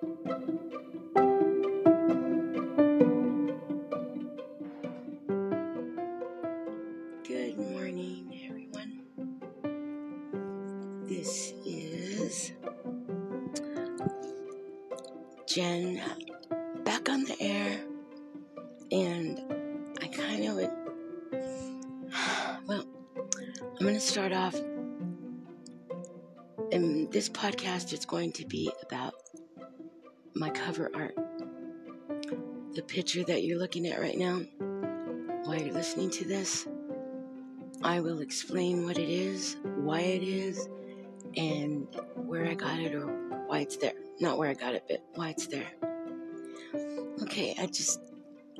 Good morning, everyone. This is Jen back on the air, and I kind of would. Well, I'm going to start off. And this podcast is going to be about my cover art. The picture that you're looking at right now, while you're listening to this, I will explain what it is, why it is, and where I got it or why it's there. Not where I got it, but why it's there. Okay, I just,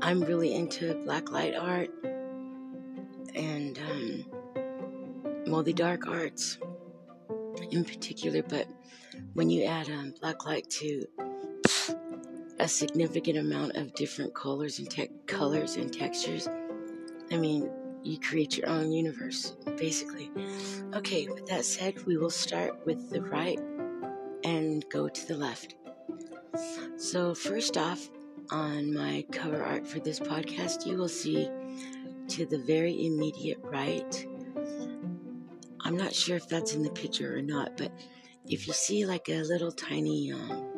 I'm really into black light art and um, moldy dark arts in particular, but when you add um, black light to a significant amount of different colors and te- colors and textures, I mean, you create your own universe, basically. Okay, with that said, we will start with the right and go to the left. So, first off, on my cover art for this podcast, you will see to the very immediate right. I'm not sure if that's in the picture or not, but if you see like a little tiny um,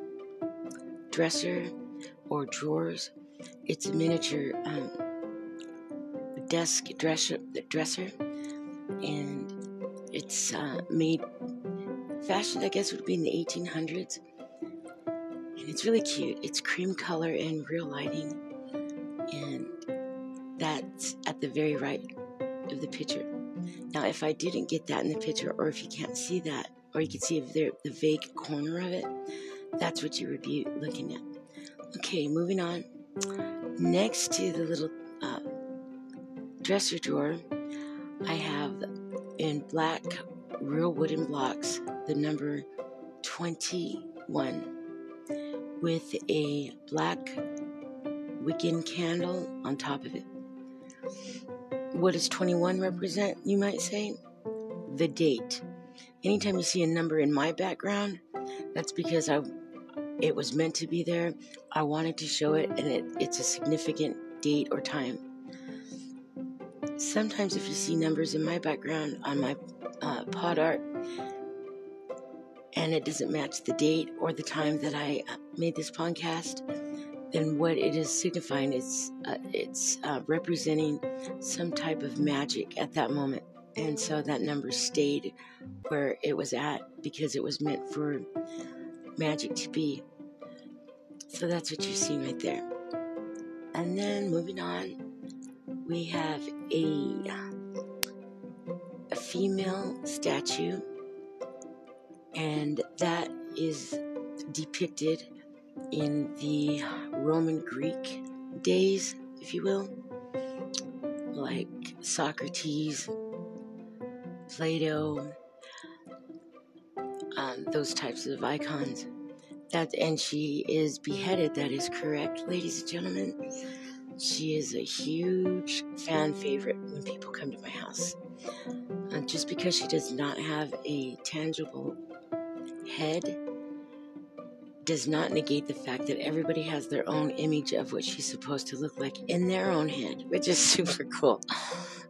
dresser or drawers, it's a miniature um, desk dresser, dresser and it's uh, made fashioned, I guess, would be in the 1800s. And it's really cute. It's cream color and real lighting, and that's at the very right of the picture. Now, if I didn't get that in the picture, or if you can't see that, or you can see the, the vague corner of it, that's what you would be looking at. Okay, moving on. Next to the little uh, dresser drawer, I have in black real wooden blocks the number 21 with a black Wiccan candle on top of it. What does 21 represent, you might say? The date. Anytime you see a number in my background, that's because I it was meant to be there. I wanted to show it and it, it's a significant date or time sometimes if you see numbers in my background on my uh, pod art and it doesn't match the date or the time that I uh, made this podcast, then what it is signifying is uh, it's uh, representing some type of magic at that moment. And so that number stayed where it was at because it was meant for magic to be. So that's what you see right there. And then moving on, we have a, a female statue, and that is depicted in the Roman Greek days, if you will, like Socrates, Plato, um, those types of icons. That and she is beheaded. That is correct, ladies and gentlemen. She is a huge fan favorite when people come to my house. Uh, just because she does not have a tangible head does not negate the fact that everybody has their own image of what she's supposed to look like in their own head, which is super cool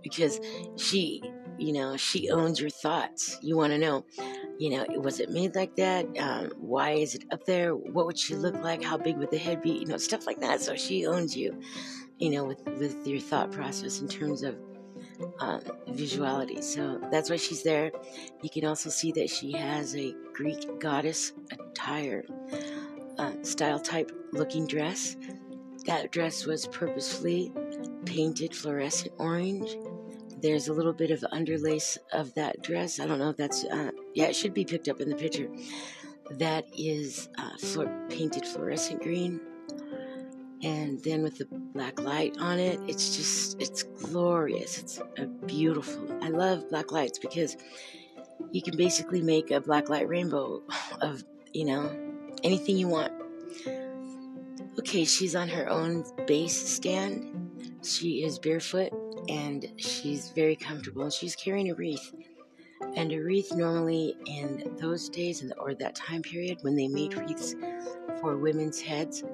because she, you know, she owns your thoughts. You want to know, you know, was it made like that? Um, why is it up there? What would she look like? How big would the head be? You know, stuff like that. So she owns you you know, with, with your thought process in terms of um, visuality. So that's why she's there. You can also see that she has a Greek goddess attire, uh, style type looking dress. That dress was purposefully painted fluorescent orange. There's a little bit of underlace of that dress. I don't know if that's, uh, yeah, it should be picked up in the picture. That is uh, painted fluorescent green. And then with the black light on it it's just it's glorious. It's a beautiful i love black lights because you can basically make a black light rainbow of you know anything you want. Okay she's on her own base stand. She is barefoot and she's very comfortable and she's carrying a wreath And a wreath, normally in those days or that time period when they made wreaths for women's heads,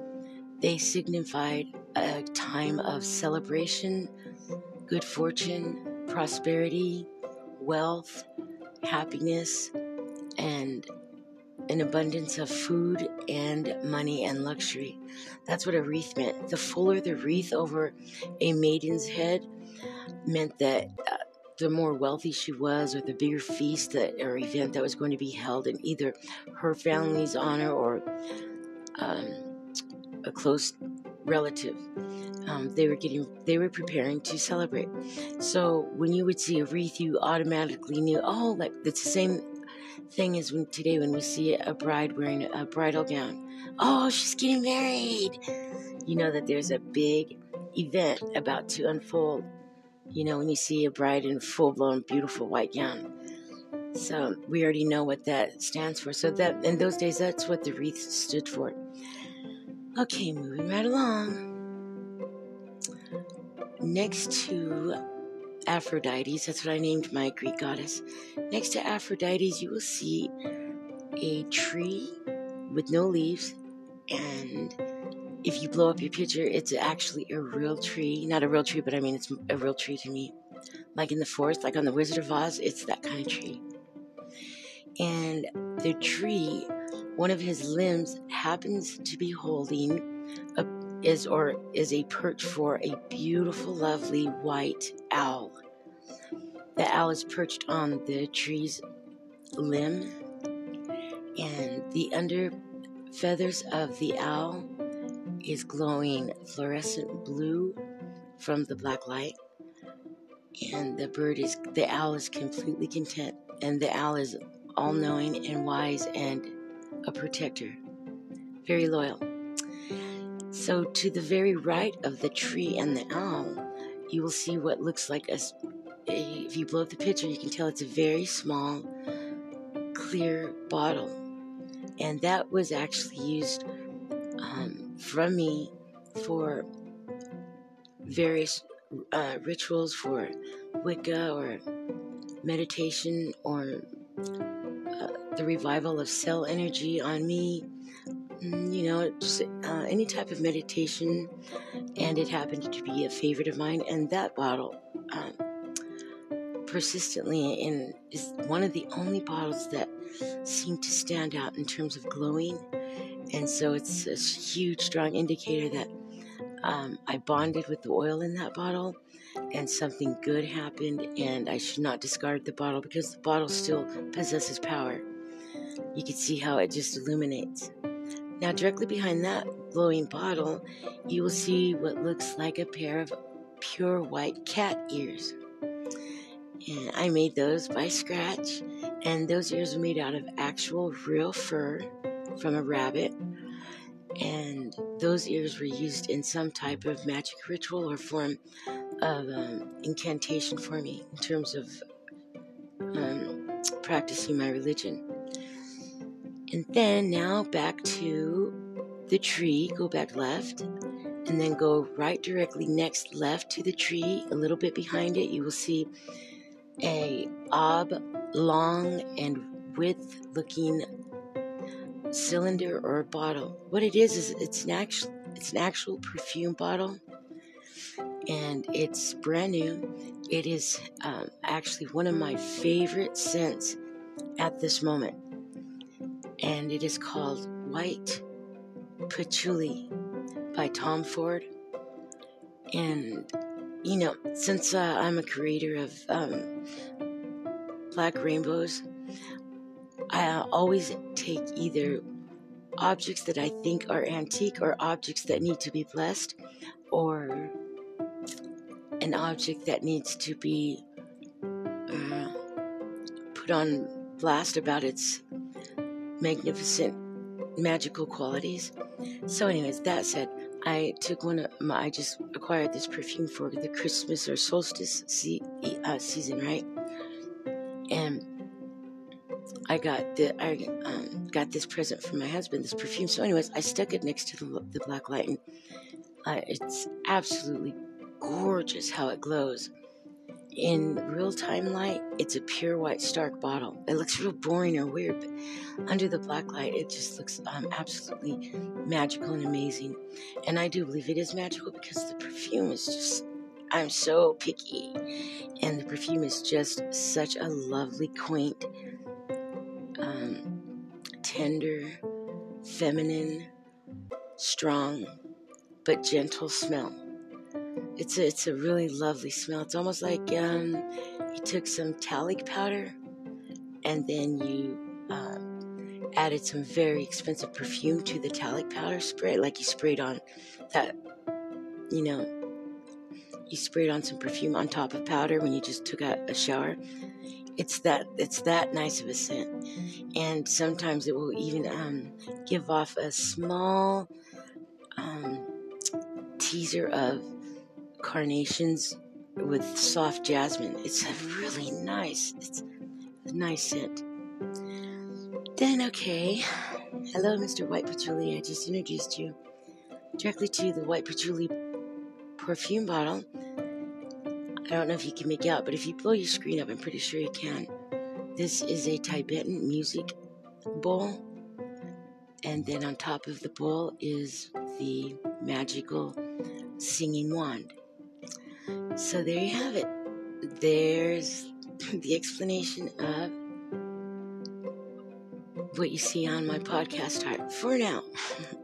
they signified a time of celebration, good fortune, prosperity, wealth, happiness, and an abundance of food and money and luxury. That's what a wreath meant. The fuller the wreath over a maiden's head meant that uh, the more wealthy she was, or the bigger feast that, or event that was going to be held in either her family's honor or um, a close relative. Um, they were getting, they were preparing to celebrate. So when you would see a wreath, you automatically knew, oh, like it's the same thing as when today when we see a bride wearing a bridal gown. Oh, she's getting married. You know that there's a big event about to unfold you know, when you see a bride in full blown, beautiful white gown. So we already know what that stands for. So that in those days, that's what the wreath stood for. Okay, moving right along. Next to Aphrodite, that's what I named my Greek goddess. Next to Aphrodite, you will see a tree with no leaves and if you blow up your picture, it's actually a real tree. Not a real tree, but I mean, it's a real tree to me. Like in the forest, like on the Wizard of Oz, it's that kind of tree. And the tree, one of his limbs happens to be holding a, is or is a perch for a beautiful, lovely white owl. The owl is perched on the tree's limb, and the under feathers of the owl is glowing fluorescent blue from the black light. And the bird is, the owl is completely content. And the owl is all knowing and wise and a protector, very loyal. So, to the very right of the tree and the owl, you will see what looks like a, if you blow up the picture, you can tell it's a very small, clear bottle. And that was actually used um, from me for various uh, rituals for Wicca or meditation or uh, the revival of cell energy on me. Mm, you know, just uh, any type of meditation, and it happened to be a favorite of mine. And that bottle, um, persistently, is one of the only bottles that seem to stand out in terms of glowing and so it's a huge, strong indicator that um, I bonded with the oil in that bottle and something good happened, and I should not discard the bottle because the bottle still possesses power. You can see how it just illuminates. Now, directly behind that glowing bottle, you will see what looks like a pair of pure white cat ears. And I made those by scratch, and those ears are made out of actual real fur from a rabbit, and those ears were used in some type of magic ritual or form of um, incantation for me in terms of um, practicing my religion. And then now back to the tree, go back left, and then go right directly next left to the tree. A little bit behind it, you will see a oblong and width looking cylinder or a bottle. What it is is it's an actual it's an actual perfume bottle, and it's brand new. It is um, actually one of my favorite scents at this moment, and it is called White Patchouli by Tom Ford. And you know, since uh, I'm a creator of um, black rainbows, I always take either objects that I think are antique or objects that need to be blessed or an object that needs to be uh, put on blast about its magnificent magical qualities. So, anyways, that said, I took one of my, I just acquired this perfume for the Christmas or solstice se- uh, season, right? And I got the I um, got this present from my husband, this perfume. So, anyways, I stuck it next to the, the black light, and uh, it's absolutely gorgeous how it glows. in real time light, it's a pure white Stark bottle. It looks real boring or weird, but under the black light, it just looks um, absolutely magical and amazing. And I do believe it is magical because the perfume is just, I'm so picky. And the perfume is just such a lovely, quaint, um, tender, feminine, strong, but gentle smell. It's a, it's a really lovely smell. It's almost like um, you took some talc powder and then you uh, added some very expensive perfume to the talc powder spray, like you sprayed on that, you know, you sprayed on some perfume on top of powder when you just took a, a shower. It's that it's that nice of a scent, and sometimes it will even um, give off a small um, teaser of carnations with soft jasmine. It's a really nice, it's a nice scent. Then, okay, hello, Mr. White Patchouli. I just introduced you directly to the White Patchouli perfume bottle. I don't know if you can make out, but if you blow your screen up, I'm pretty sure you can. This is a Tibetan music bowl, and then on top of the bowl is the magical singing wand. So there you have it. There's the explanation of what you see on my podcast art for now.